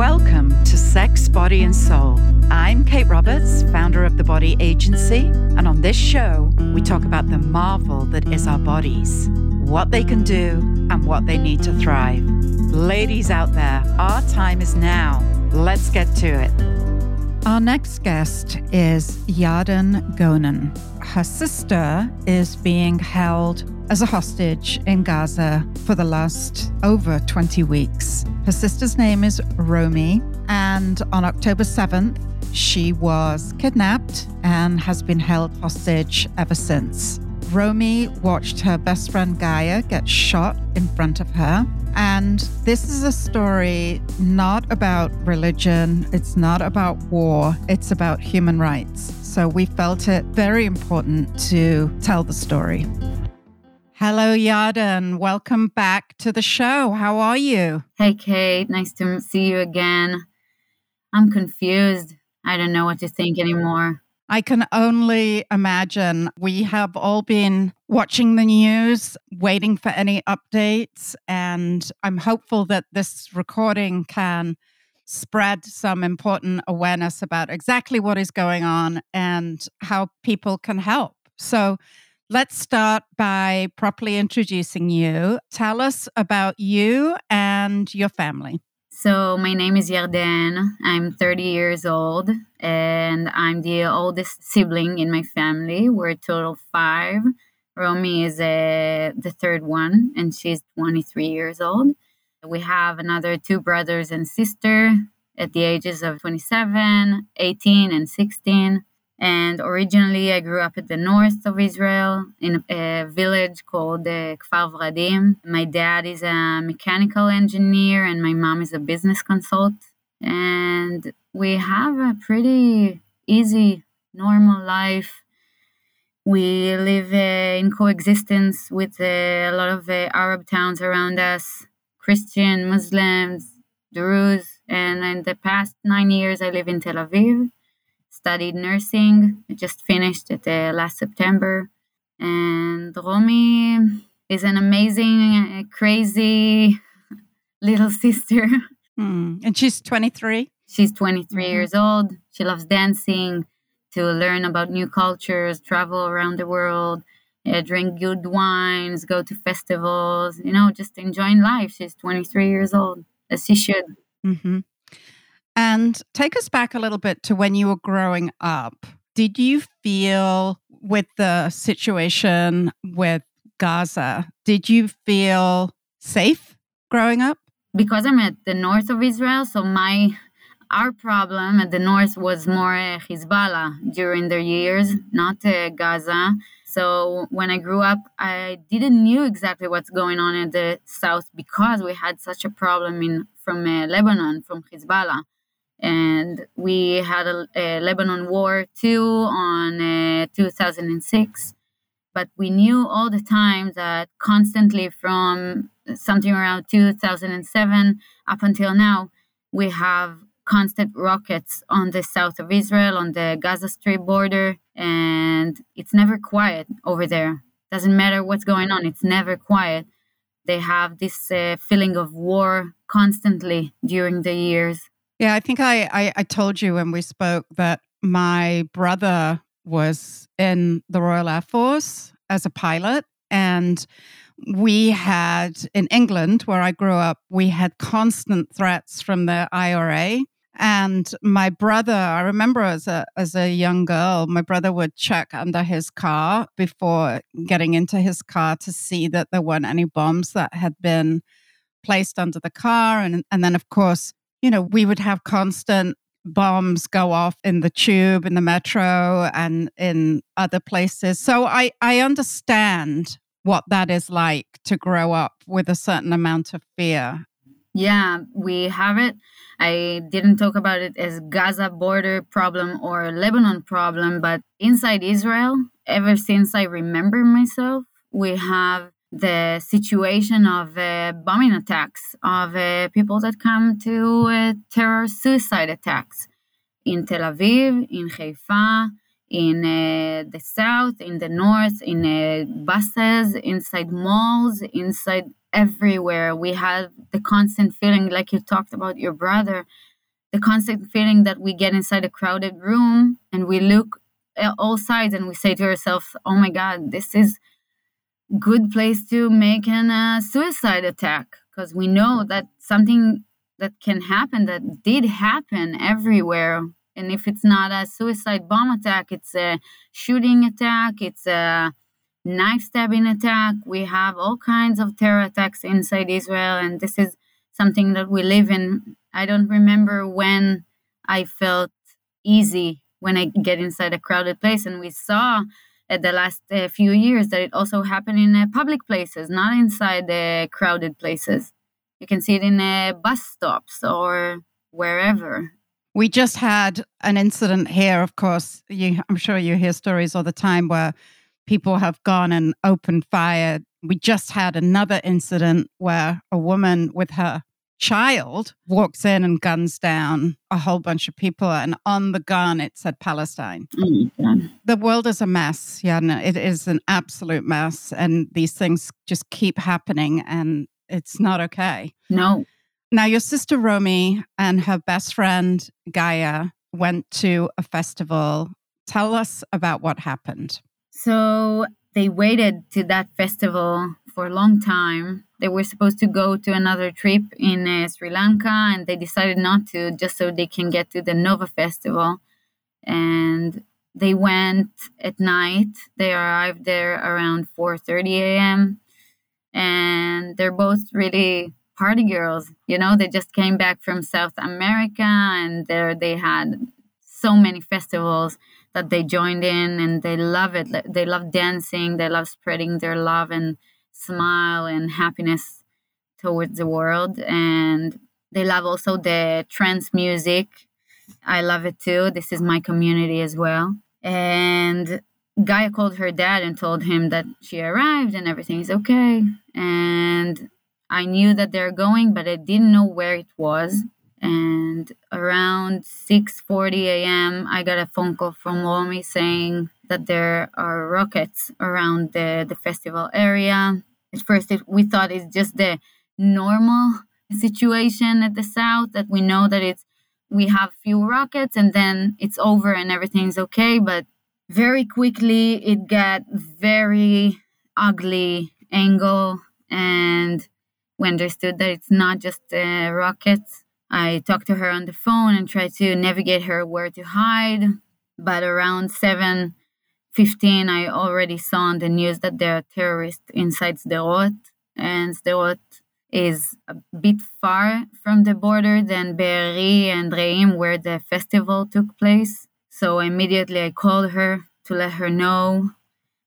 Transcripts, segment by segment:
Welcome to Sex, Body, and Soul. I'm Kate Roberts, founder of The Body Agency, and on this show, we talk about the marvel that is our bodies, what they can do, and what they need to thrive. Ladies out there, our time is now. Let's get to it. Our next guest is Yarden Gonen. Her sister is being held as a hostage in Gaza for the last over 20 weeks. Her sister's name is Romi, and on October 7th, she was kidnapped and has been held hostage ever since. Romi watched her best friend Gaia get shot in front of her. And this is a story not about religion, it's not about war, it's about human rights. So we felt it very important to tell the story. Hello, Yarden. Welcome back to the show. How are you? Hey, Kate. Nice to see you again. I'm confused. I don't know what to think anymore. I can only imagine. We have all been watching the news, waiting for any updates, and I'm hopeful that this recording can spread some important awareness about exactly what is going on and how people can help. So, Let's start by properly introducing you. Tell us about you and your family. So, my name is Yarden. I'm 30 years old and I'm the oldest sibling in my family. We're total five. Romi is uh, the third one and she's 23 years old. We have another two brothers and sister at the ages of 27, 18, and 16. And originally, I grew up in the north of Israel in a village called uh, Kfar Vradim. My dad is a mechanical engineer, and my mom is a business consultant. And we have a pretty easy, normal life. We live uh, in coexistence with uh, a lot of uh, Arab towns around us, Christian, Muslims, Druze. And in the past nine years, I live in Tel Aviv studied nursing. I just finished it uh, last September. And Romi is an amazing, uh, crazy little sister. Mm. And she's 23? She's 23 mm-hmm. years old. She loves dancing, to learn about new cultures, travel around the world, uh, drink good wines, go to festivals, you know, just enjoying life. She's 23 years old, as she should. Mm-hmm. And take us back a little bit to when you were growing up. Did you feel with the situation with Gaza, did you feel safe growing up? Because I'm at the north of Israel, so my our problem at the north was more uh, Hezbollah during the years, not uh, Gaza. So when I grew up, I didn't knew exactly what's going on in the south because we had such a problem in from uh, Lebanon, from Hezbollah and we had a, a Lebanon war too on uh, 2006. But we knew all the time that constantly from something around 2007 up until now, we have constant rockets on the south of Israel, on the Gaza Strip border, and it's never quiet over there. Doesn't matter what's going on, it's never quiet. They have this uh, feeling of war constantly during the years. Yeah, I think I, I, I told you when we spoke that my brother was in the Royal Air Force as a pilot. And we had in England, where I grew up, we had constant threats from the IRA. And my brother, I remember as a as a young girl, my brother would check under his car before getting into his car to see that there weren't any bombs that had been placed under the car. And and then of course you know, we would have constant bombs go off in the tube, in the metro, and in other places. So I, I understand what that is like to grow up with a certain amount of fear. Yeah, we have it. I didn't talk about it as Gaza border problem or Lebanon problem, but inside Israel, ever since I remember myself, we have the situation of uh, bombing attacks, of uh, people that come to uh, terror suicide attacks in Tel Aviv, in Haifa, in uh, the south, in the north, in uh, buses, inside malls, inside everywhere. We have the constant feeling, like you talked about your brother, the constant feeling that we get inside a crowded room and we look at all sides and we say to ourselves, "Oh my God, this is good place to make an uh, suicide attack," because we know that something that can happen that did happen everywhere. And if it's not a suicide bomb attack it's a shooting attack it's a knife stabbing attack. We have all kinds of terror attacks inside israel and this is something that we live in. I don't remember when i felt easy when i get inside a crowded place and we saw the last uh, few years that it also happened in uh, public places not inside the crowded places you can see it in uh, bus stops or wherever we just had an incident here, of course. You, I'm sure you hear stories all the time where people have gone and opened fire. We just had another incident where a woman with her child walks in and guns down a whole bunch of people, and on the gun it said Palestine. Mm-hmm. The world is a mess, Yana. It is an absolute mess, and these things just keep happening, and it's not okay. No. Now, your sister Romi and her best friend Gaia went to a festival. Tell us about what happened. So, they waited to that festival for a long time. They were supposed to go to another trip in uh, Sri Lanka and they decided not to just so they can get to the Nova Festival. And they went at night. They arrived there around 4:30 a.m. and they're both really party girls. You know, they just came back from South America and there they had so many festivals that they joined in and they love it. They love dancing, they love spreading their love and smile and happiness towards the world. And they love also the trance music. I love it too. This is my community as well. And Gaia called her dad and told him that she arrived and everything is okay. And I knew that they're going, but I didn't know where it was. And around 6:40 a.m., I got a phone call from Romi saying that there are rockets around the, the festival area. At first, it, we thought it's just the normal situation at the south that we know that it's we have few rockets and then it's over and everything's okay. But very quickly, it got very ugly angle and we understood that it's not just uh, rockets. I talked to her on the phone and tried to navigate her where to hide. But around 7 15, I already saw on the news that there are terrorists inside Sderot. And Sderot is a bit far from the border than Be'eri and Reim, where the festival took place. So immediately I called her to let her know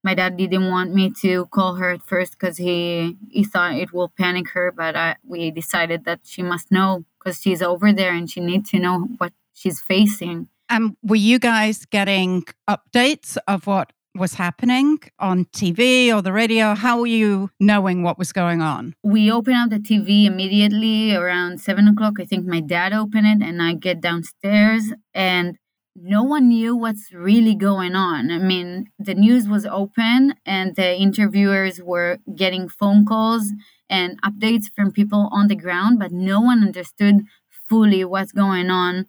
my dad didn't want me to call her at first because he he thought it will panic her but I, we decided that she must know because she's over there and she needs to know what she's facing and were you guys getting updates of what was happening on TV or the radio? How were you knowing what was going on? We opened up the TV immediately around seven o'clock. I think my dad opened it, and I get downstairs, and no one knew what's really going on. I mean, the news was open and the interviewers were getting phone calls and updates from people on the ground, but no one understood fully what's going on.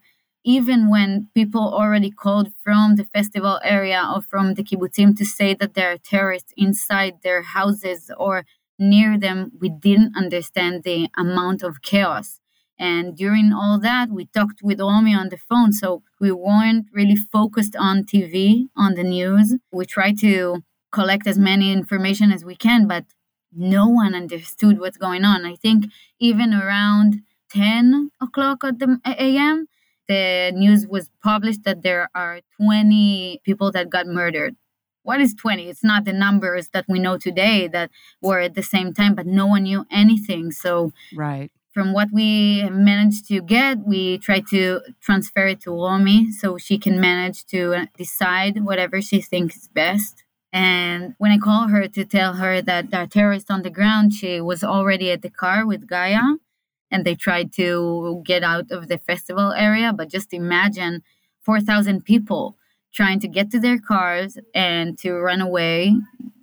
Even when people already called from the festival area or from the kibbutzim to say that there are terrorists inside their houses or near them, we didn't understand the amount of chaos. And during all that, we talked with Romi on the phone. So we weren't really focused on TV, on the news. We tried to collect as many information as we can, but no one understood what's going on. I think even around 10 o'clock at the a.m., the news was published that there are 20 people that got murdered. What is 20? It's not the numbers that we know today that were at the same time, but no one knew anything. So, right from what we managed to get, we try to transfer it to Romi so she can manage to decide whatever she thinks is best. And when I call her to tell her that there are terrorists on the ground, she was already at the car with Gaia and they tried to get out of the festival area. But just imagine 4,000 people trying to get to their cars and to run away.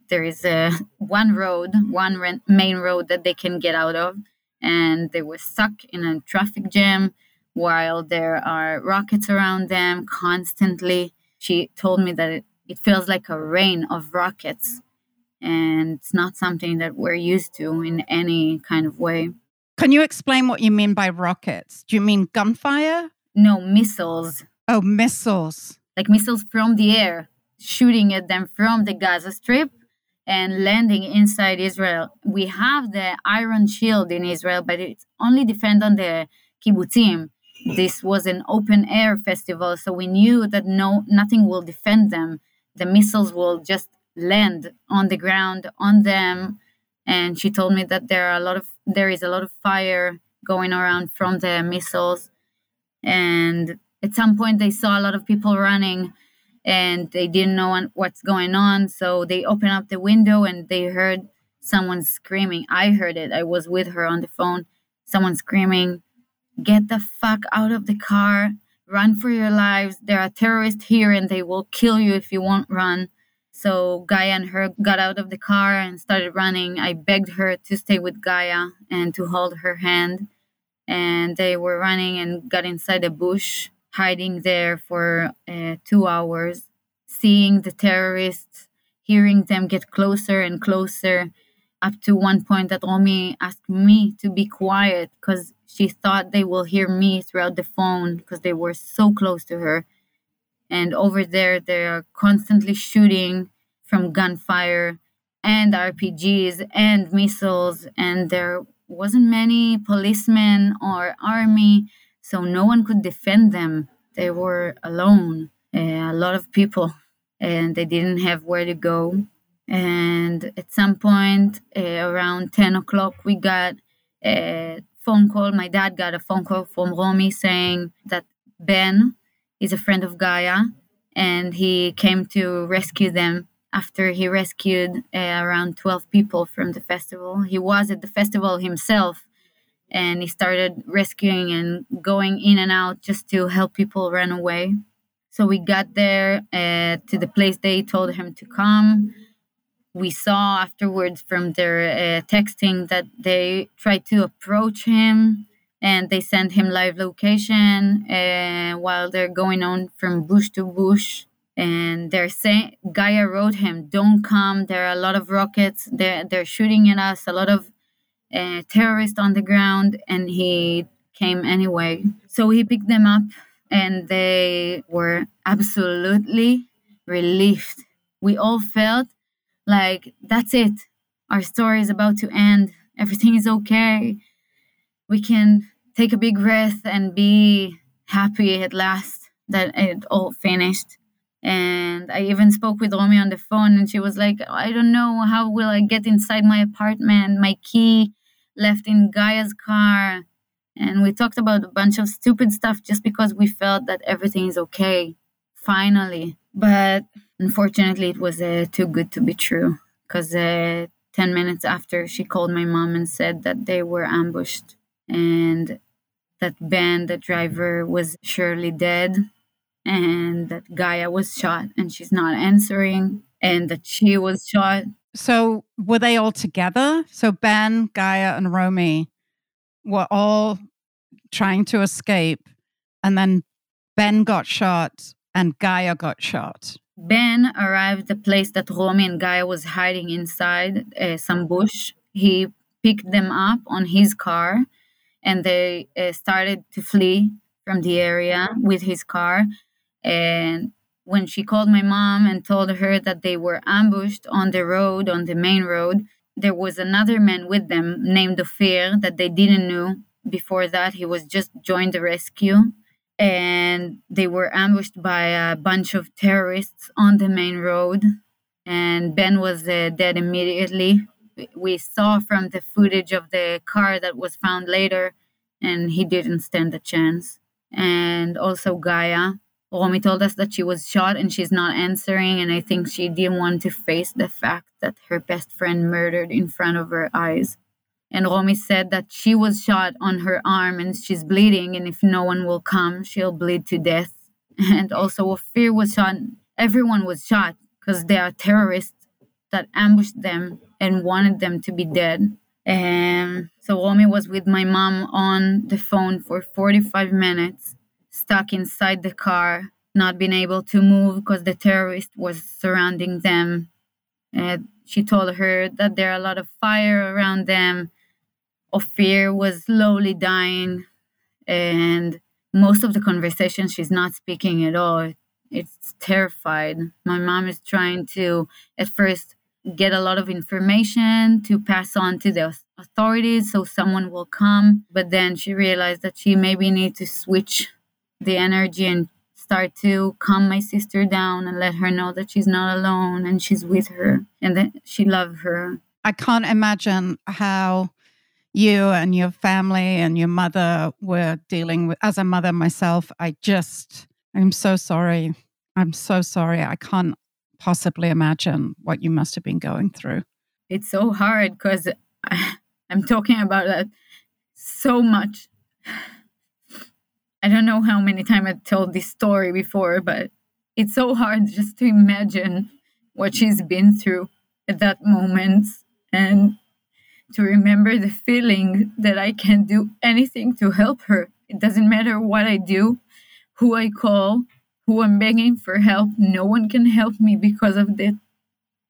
There is a one road, one main road that they can get out of, and they were stuck in a traffic jam while there are rockets around them constantly. She told me that it, it feels like a rain of rockets, and it's not something that we're used to in any kind of way. Can you explain what you mean by rockets? Do you mean gunfire? No, missiles. Oh, missiles. Like missiles from the air, shooting at them from the Gaza Strip and landing inside Israel. We have the Iron Shield in Israel, but it only defend on the kibbutzim. This was an open air festival, so we knew that no nothing will defend them. The missiles will just land on the ground on them. And she told me that there are a lot of there is a lot of fire going around from the missiles. And at some point they saw a lot of people running and they didn't know what's going on. So they opened up the window and they heard someone screaming. I heard it. I was with her on the phone. Someone screaming, Get the fuck out of the car. Run for your lives. There are terrorists here and they will kill you if you won't run. So Gaia and her got out of the car and started running. I begged her to stay with Gaia and to hold her hand. And they were running and got inside a bush hiding there for uh, two hours, seeing the terrorists, hearing them get closer and closer, up to one point that Romi asked me to be quiet because she thought they will hear me throughout the phone because they were so close to her. And over there, they are constantly shooting from gunfire and RPGs and missiles, and there wasn't many policemen or army so no one could defend them. They were alone, uh, a lot of people, and they didn't have where to go. And at some point, uh, around 10 o'clock, we got a phone call. My dad got a phone call from Romi saying that Ben is a friend of Gaia and he came to rescue them after he rescued uh, around 12 people from the festival. He was at the festival himself and he started rescuing and going in and out just to help people run away. So we got there uh, to the place they told him to come. We saw afterwards from their uh, texting that they tried to approach him and they sent him live location uh, while they're going on from bush to bush and they're saying gaia wrote him don't come there are a lot of rockets they're, they're shooting at us a lot of eh, a terrorist on the ground and he came anyway. So he picked them up and they were absolutely relieved. We all felt like that's it. Our story is about to end. Everything is okay. We can take a big breath and be happy at last that it all finished. And I even spoke with Romi on the phone, and she was like, I don't know, how will I get inside my apartment? My key left in Gaia's car. And we talked about a bunch of stupid stuff just because we felt that everything is okay, finally. But unfortunately, it was uh, too good to be true because uh, 10 minutes after, she called my mom and said that they were ambushed and that Ben, the driver, was surely dead and that Gaia was shot and she's not answering and that she was shot so were they all together? So Ben, Gaia, and Romi were all trying to escape, and then Ben got shot and Gaia got shot. Ben arrived at the place that Romi and Gaia was hiding inside uh, some bush. He picked them up on his car, and they uh, started to flee from the area with his car. And when she called my mom and told her that they were ambushed on the road, on the main road, there was another man with them named Ophir that they didn't know before that. He was just joined the rescue. And they were ambushed by a bunch of terrorists on the main road. And Ben was uh, dead immediately. We saw from the footage of the car that was found later, and he didn't stand a chance. And also Gaia, Romi told us that she was shot and she's not answering, and I think she didn't want to face the fact that her best friend murdered in front of her eyes. And Romi said that she was shot on her arm and she's bleeding, and if no one will come, she'll bleed to death. And also, Ophir was shot everyone was shot because they are terrorists that ambushed them and wanted them to be dead. And so Romi was with my mom on the phone for 45 minutes, stuck inside the car, not being able to move because the terrorist was surrounding them. And she told her that there are a lot of fire around them. Ophir was slowly dying, and most of the conversation she's not speaking at all. It's terrified. My mom is trying to, at first, get a lot of information to pass on to the authorities so someone will come. But then she realized that she maybe need to switch the energy and start to calm my sister down and let her know that she's not alone and she's with her and that she loves her. I can't imagine how you and your family and your mother were dealing with as a mother myself i just i'm so sorry. I'm so sorry. I can't possibly imagine what you must have been going through. It's so hard because i'm talking about that so much i don't know how many times i told this story before but it's so hard just to imagine what she's been through at that moment and to remember the feeling that I can't do anything to help her. It doesn't matter what I do, who I call, who I'm begging for help. No one can help me because of the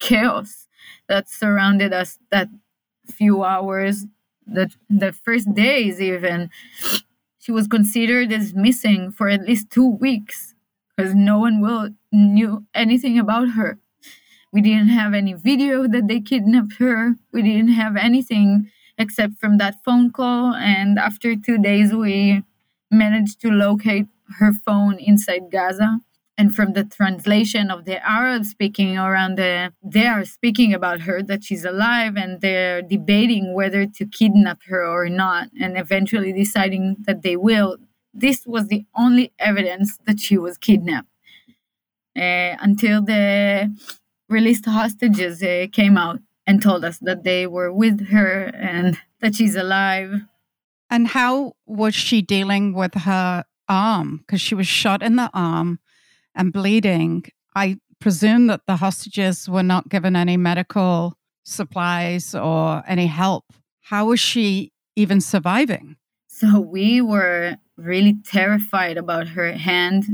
chaos that surrounded us that few hours, the, the first days, even. She was considered as missing for at least two weeks because no one will knew anything about her. We didn't have any video that they kidnapped her. We didn't have anything except from that phone call. And after two days, we managed to locate her phone inside Gaza. And from the translation of the Arab speaking around the, they are speaking about her that she's alive and they're debating whether to kidnap her or not, and eventually deciding that they will. This was the only evidence that she was kidnapped. Uh, until the released hostages uh, came out and told us that they were with her and that she's alive. And how was she dealing with her arm? Because she was shot in the arm and bleeding. I presume that the hostages were not given any medical supplies or any help. How was she even surviving? So we were really terrified about her hand.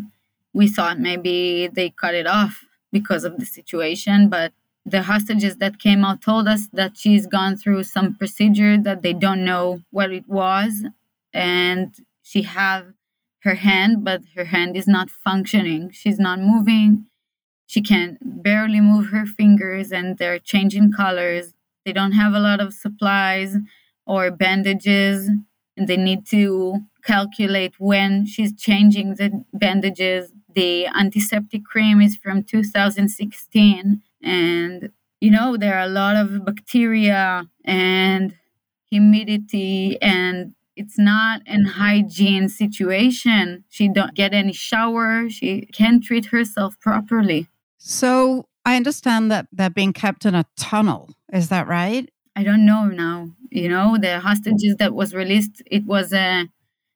We thought maybe they cut it off because of the situation. But the hostages that came out told us that she's gone through some procedure that they don't know what it was, and she have her hand, but her hand is not functioning. She's not moving. She can barely move her fingers, and they're changing colors. They don't have a lot of supplies or bandages, and they need to calculate when she's changing the bandages the antiseptic cream is from 2016 and you know there are a lot of bacteria and humidity and it's not an hygiene situation. She don't get any shower. She can't treat herself properly. So i understand that they're being kept in a tunnel. Is that right? I don't know now. You know the hostages that was released it was a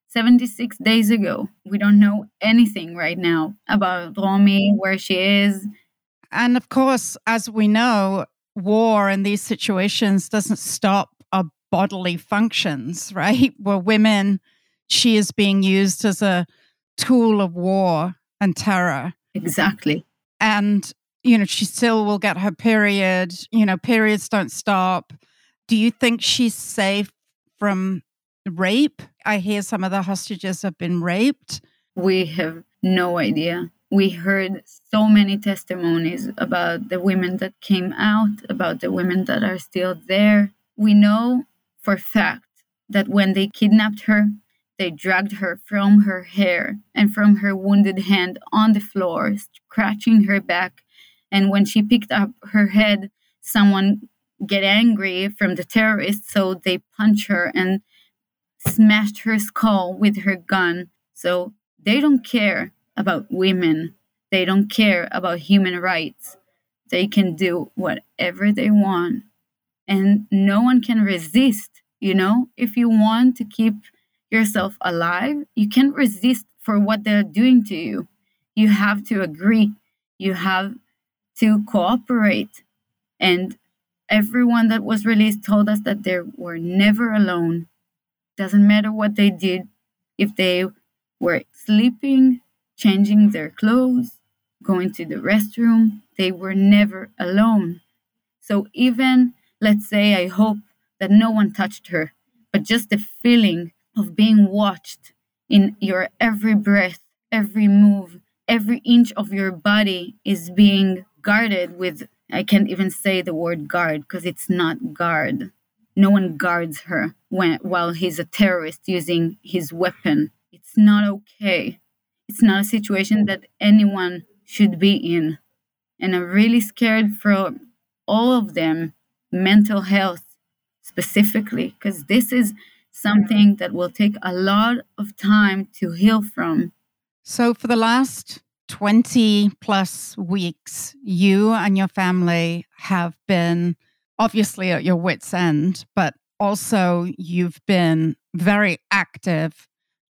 76 days ago. We don't know anything right now about Romi, where she is. And of course, as we know, war in these situations doesn't stop bodily functions, right? Where women, she is being used as a tool of war and terror. Exactly. And, you know, she still will get her period. You know, periods don't stop. Do you think she's safe from rape. I hear some of the hostages have been raped. We have no idea. We heard so many testimonies about the women that came out, about the women that are still there. We know for fact that when they kidnapped her, they dragged her from her hair and from her wounded hand on the floor, scratching her back. And when she picked up her head, someone get angry from the terrorists, so they punch her and smashed her skull with her gun. So they don't care about women. They don't care about human rights. They can do whatever they want. And no one can resist. You know, if you want to keep yourself alive, you can't resist for what they're doing to you. You have to agree. you have to cooperate. And everyone that was released told us that they were never alone. Doesn't matter what they did, if they were sleeping, changing their clothes, going to the restroom, they were never alone. So even, let's say, I hope that no one touched her, but just the feeling of being watched in your every breath, every move, every inch of your body is being guarded with I can't even say the word guard because it's not guard. No one guards her when while he's a terrorist using his weapon. It's not okay. It's not a situation that anyone should be in. And I'm really scared for all of them, mental health specifically, because this is something that will take a lot of time to heal from. So, for the last 20 plus weeks, you and your family have been obviously at your wits' end, but also you've been very active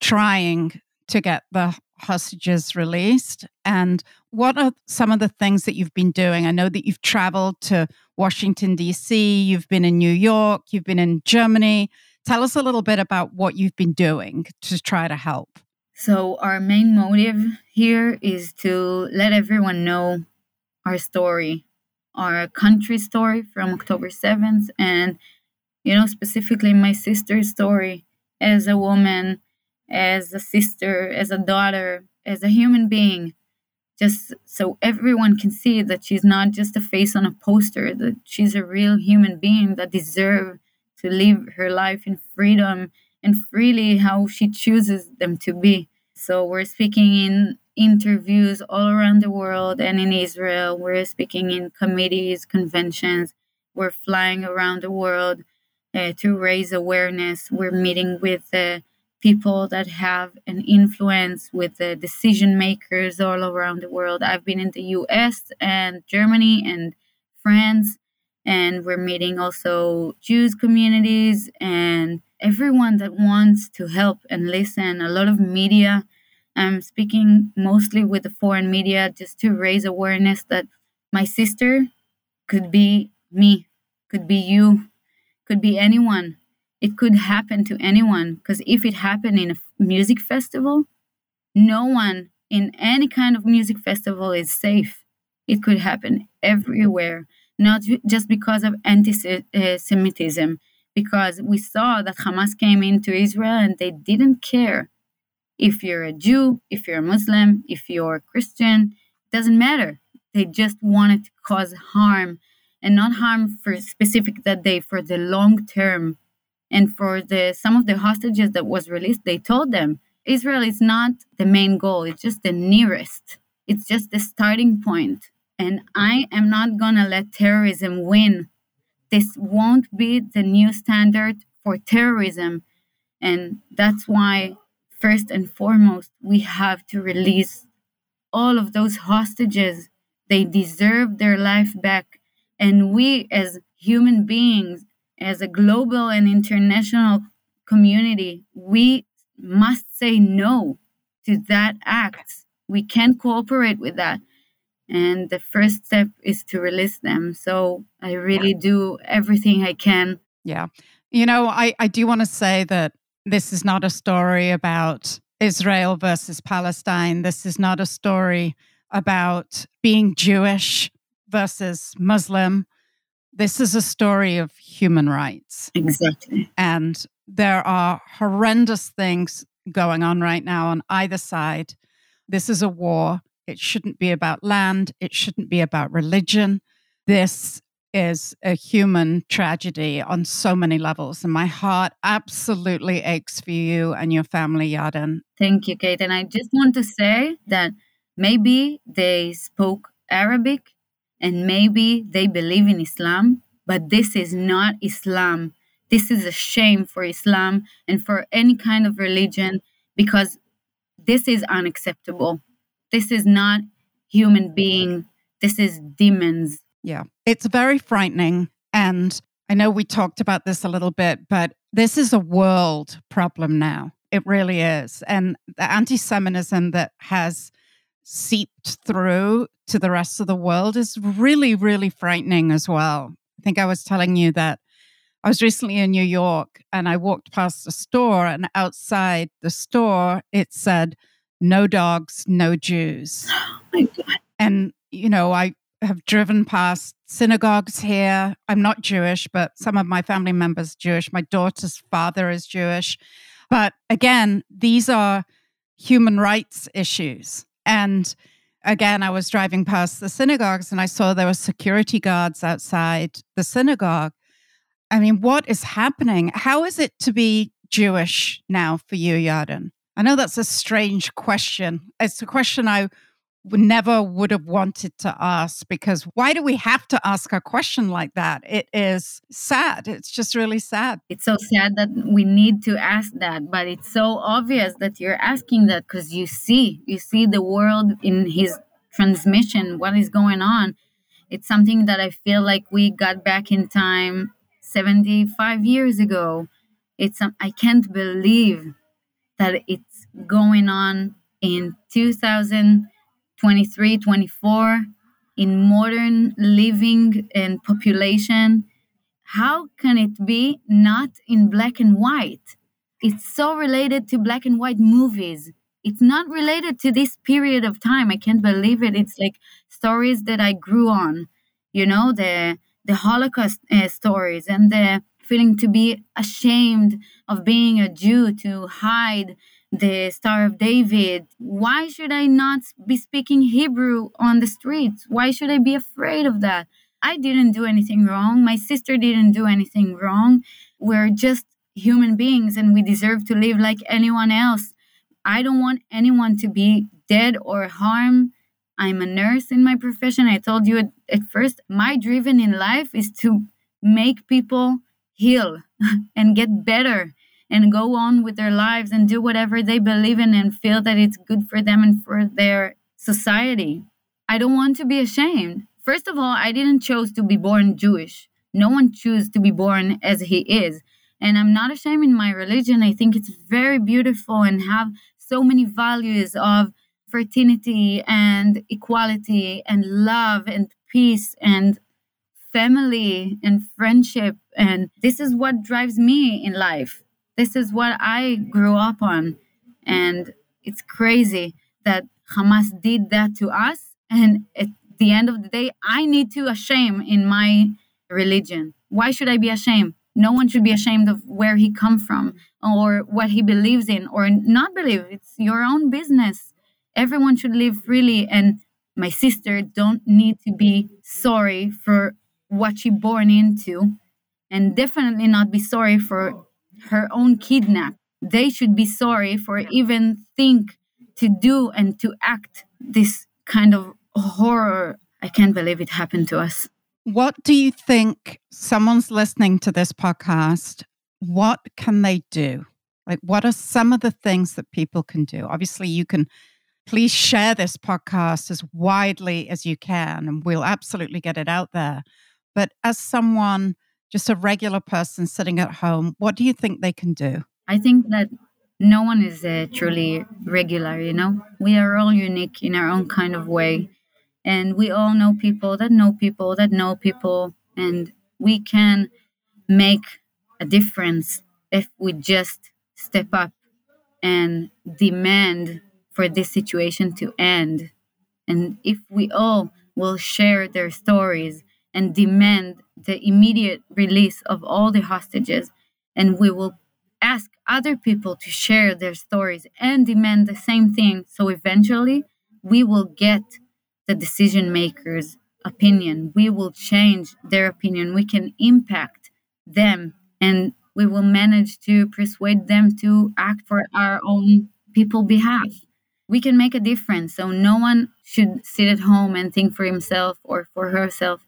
trying to get the hostages released. And what are some of the things that you've been doing? I know that you've traveled to Washington, D.C., you've been in New York, you've been in Germany. Tell us a little bit about what you've been doing to try to help. So, our main motive here is to let everyone know our story, our country story from October 7th, and, you know, specifically my sister's story as a woman, as a sister, as a daughter, as a human being, just so everyone can see that she's not just a face on a poster, that she's a real human being that deserves to live her life in freedom and freely how she chooses them to be. So we're speaking in interviews all around the world and in Israel. We're speaking in committees, conventions. We're flying around the world uh, to raise awareness. We're meeting with uh, people that have an influence, with the decision makers all around the world. I've been in the US and Germany and France, and we're meeting also Jews communities and everyone that wants to help and listen, a lot of media. I'm speaking mostly with the foreign media just to raise awareness that my sister could be me, could be you, could be anyone. It could happen to anyone because if it happened in a music festival, no one in any kind of music festival is safe. It could happen everywhere, not just because of anti uh, Semitism because we saw that Hamas came into Israel and they didn't care if you're a Jew, if you're a Muslim, if you're a Christian, it doesn't matter. They just wanted to cause harm and not harm for specific that day, for the long term. And for the some of the hostages that was released, they told them Israel is not the main goal, it's just the nearest. It's just the starting point. And I am not gonna let terrorism win this won't be the new standard for terrorism. And that's why, first and foremost, we have to release all of those hostages. They deserve their life back. And we, as human beings, as a global and international community, we must say no to that act. We can't cooperate with that. And the first step is to release them. So i really do everything i can. Yeah. You know i i do want to say that this is not a story about israel versus palestine. This is not a story about being jewish versus muslim this is a story of human rights exactly and there are horrendous things going on right now on either side this is a war it shouldn't be about land. It shouldn't be about religion. This is a human tragedy on so many levels. And my heart absolutely aches for you and your family, Yarden. Thank you, Kate. And I just want to say that maybe they spoke Arabic and maybe they believe in Islam, but this is not Islam. This is a shame for Islam and for any kind of religion because this is unacceptable. This is not human being. This is demons. Yeah. It's very frightening. And i know we talked about this a little bit but this is a world problem now. It really is. And the anti-semitism that has seeped through to the rest of the world is really, really frightening as well. I think I was telling you that I was recently in New York and I walked past a store, and outside the store, it said, No dogs, no Jews. Oh my God. and, you know, I have driven past synagogues here. I'm not Jewish, but some of my family members Jewish. My daughter's father is Jewish. But again, these are human rights issues. And again, I was driving past the synagogues and I saw there were security guards outside the synagogue. I mean, what is happening? How is it to be Jewish now for you, Yarden? I know that's a strange question. It's a question I never would have wanted to ask because why do we have to ask a question like that? It is sad. It's just really sad. It's so sad that we need to ask that, but it's so obvious that you're asking that because you see, you see the world in his transmission, what is going on. It's something that I feel like we got back in time 75 years ago. It's um, I can't believe that it's going on in 2000 23, 24 in modern living and population. How can it be not in black and white? It's so related to black and white movies. It's not related to this period of time. I can't believe it. It's like stories that I grew on, you know, the the Holocaust uh, stories and the feeling to be ashamed of being a Jew, to hide the Star of David. Why should I not be speaking Hebrew on the streets? Why should I be afraid of that? I didn't do anything wrong. My sister didn't do anything wrong. We're just human beings and we deserve to live like anyone else. I don't want anyone to be dead or harmed. I'm a nurse in my profession. I told you at, at first, my driven in life is to make people heal and get better and go on with their lives and do whatever they believe in and feel that it's good for them and for their society. I don't want to be ashamed. First of all, I didn't choose to be born Jewish. No one chooses to be born as he is. And I'm not ashamed in my religion. I think it's very beautiful and have so many values of fraternity and equality and love and peace and family and friendship. And this is what drives me in life this is what I grew up on. And it's crazy that Hamas did that to us. And at the end of the day, I need to ashame in my religion. Why should I be ashamed? No one should be ashamed of where he come from or what he believes in or not believe. It's your own business. Everyone should live freely. And my sister don't need to be sorry for what she born into and definitely not be sorry for her own kidnap. They should be sorry for even think to do and to act this kind of horror. I can't believe it happened to us. What do you think someone's listening to this podcast? What can they do? Like, what are some of the things that people can do? Obviously, you can please share this podcast as widely as you can, and we'll absolutely get it out there. But as someone just a regular person sitting at home, what do you think they can do? I think that no one is uh, truly regular, you know? We are all unique in our own kind of way. And we all know people that know people that know people. And we can make a difference if we just step up and demand for this situation to end. And if we all will share their stories and demand the immediate release of all the hostages. And we will ask other people to share their stories and demand the same thing. So eventually, we will get the decision makers' opinion. We will change their opinion. We can impact them and we will manage to persuade them to act for our own people behalf. We can make a difference. So no one should sit at home and think for himself or for herself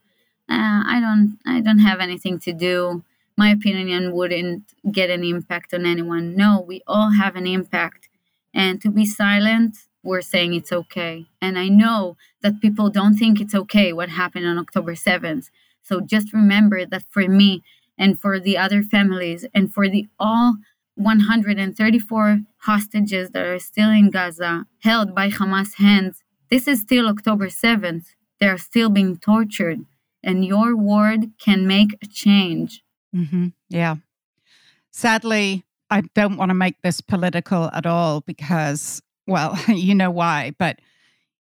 uh, I don't I don't have anything to do. My opinion wouldn't get an impact on anyone. No, we all have an impact. And to be silent, we're saying it's okay. And I know that people don't think it's okay what happened on October 7th. So just remember that for me and for the other families and for the all 134 hostages that are still in Gaza held by Hamas hands, This is still October 7th. They're still being tortured, and your word can make a change. Mm-hmm. Yeah. Sadly, I don't want to make this political at all because, well, you know why, but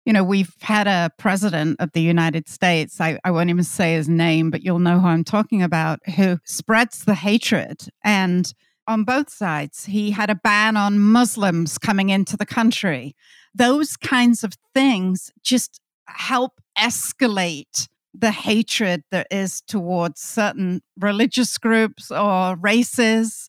you know, we've had a president of the United States, I, I won't even say his name, but you'll know who I'm talking about, who spreads the hatred. And on both sides, he had a ban on Muslims coming into the country. Those kinds of things just help escalate the hatred there is towards certain religious groups or races.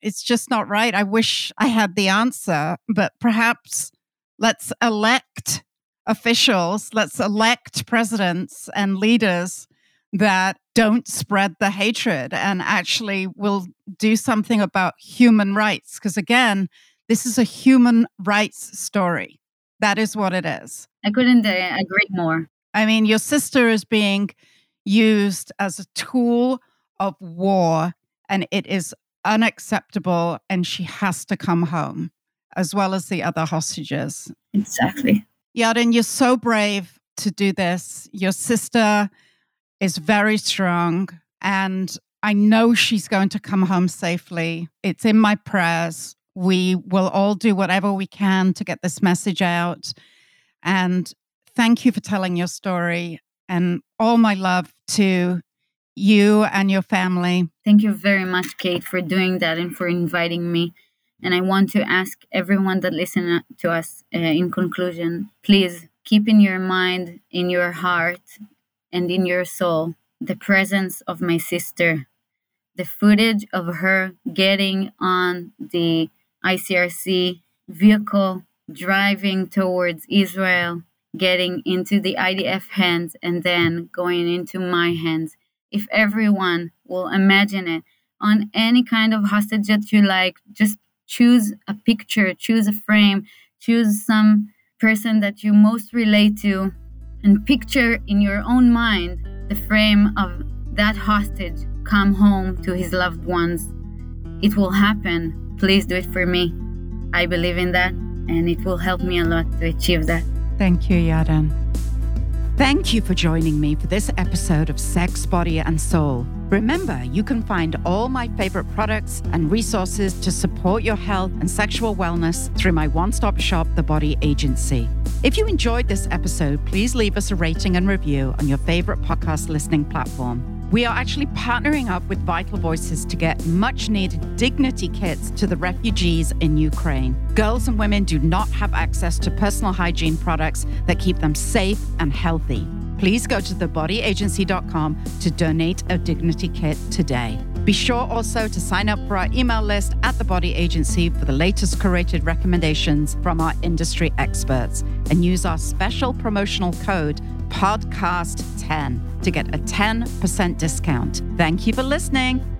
It's just not right. I wish I had the answer, but perhaps let's elect officials, let's elect presidents and leaders that don't spread the hatred and actually will do something about human rights. Because again, this is a human rights story. That is what it is. I couldn't uh, agree more. I mean, your sister is being used as a tool of war, and it is unacceptable, and she has to come home, as well as the other hostages. Exactly. Yarden, you're so brave to do this. Your sister is very strong, and I know she's going to come home safely. It's in my prayers. We will all do whatever we can to get this message out. And thank you for telling your story and all my love to you and your family. Thank you very much, Kate, for doing that and for inviting me. And I want to ask everyone that listen to us uh, in conclusion, please keep in your mind, in your heart, and in your soul the presence of my sister, the footage of her getting on the ICRC vehicle, driving towards Israel, getting into the IDF hands, and then going into my hands. If everyone will imagine it on any kind of hostage that you like, just choose a picture, choose a frame, choose some person that you most relate to, and picture in your own mind the frame of that hostage come home to his loved ones. It will happen. Please do it for me. I believe in that, and it will help me a lot to achieve that. Thank you, Yarden. Thank you for joining me for this episode of Sex, Body, and Soul. Remember, you can find all my favorite products and resources to support your health and sexual wellness through my one stop shop, The Body Agency. If you enjoyed this episode, please leave us a rating and review on your favorite podcast listening platform. We are actually partnering up with Vital Voices to get much needed dignity kits to the refugees in Ukraine. Girls and women do not have access to personal hygiene products that keep them safe and healthy. Please go to thebodyagency.com to donate a dignity kit today. Be sure also to sign up for our email list at the Body Agency for the latest curated recommendations from our industry experts and use our special promotional code podcast10 to get a 10% discount. Thank you for listening.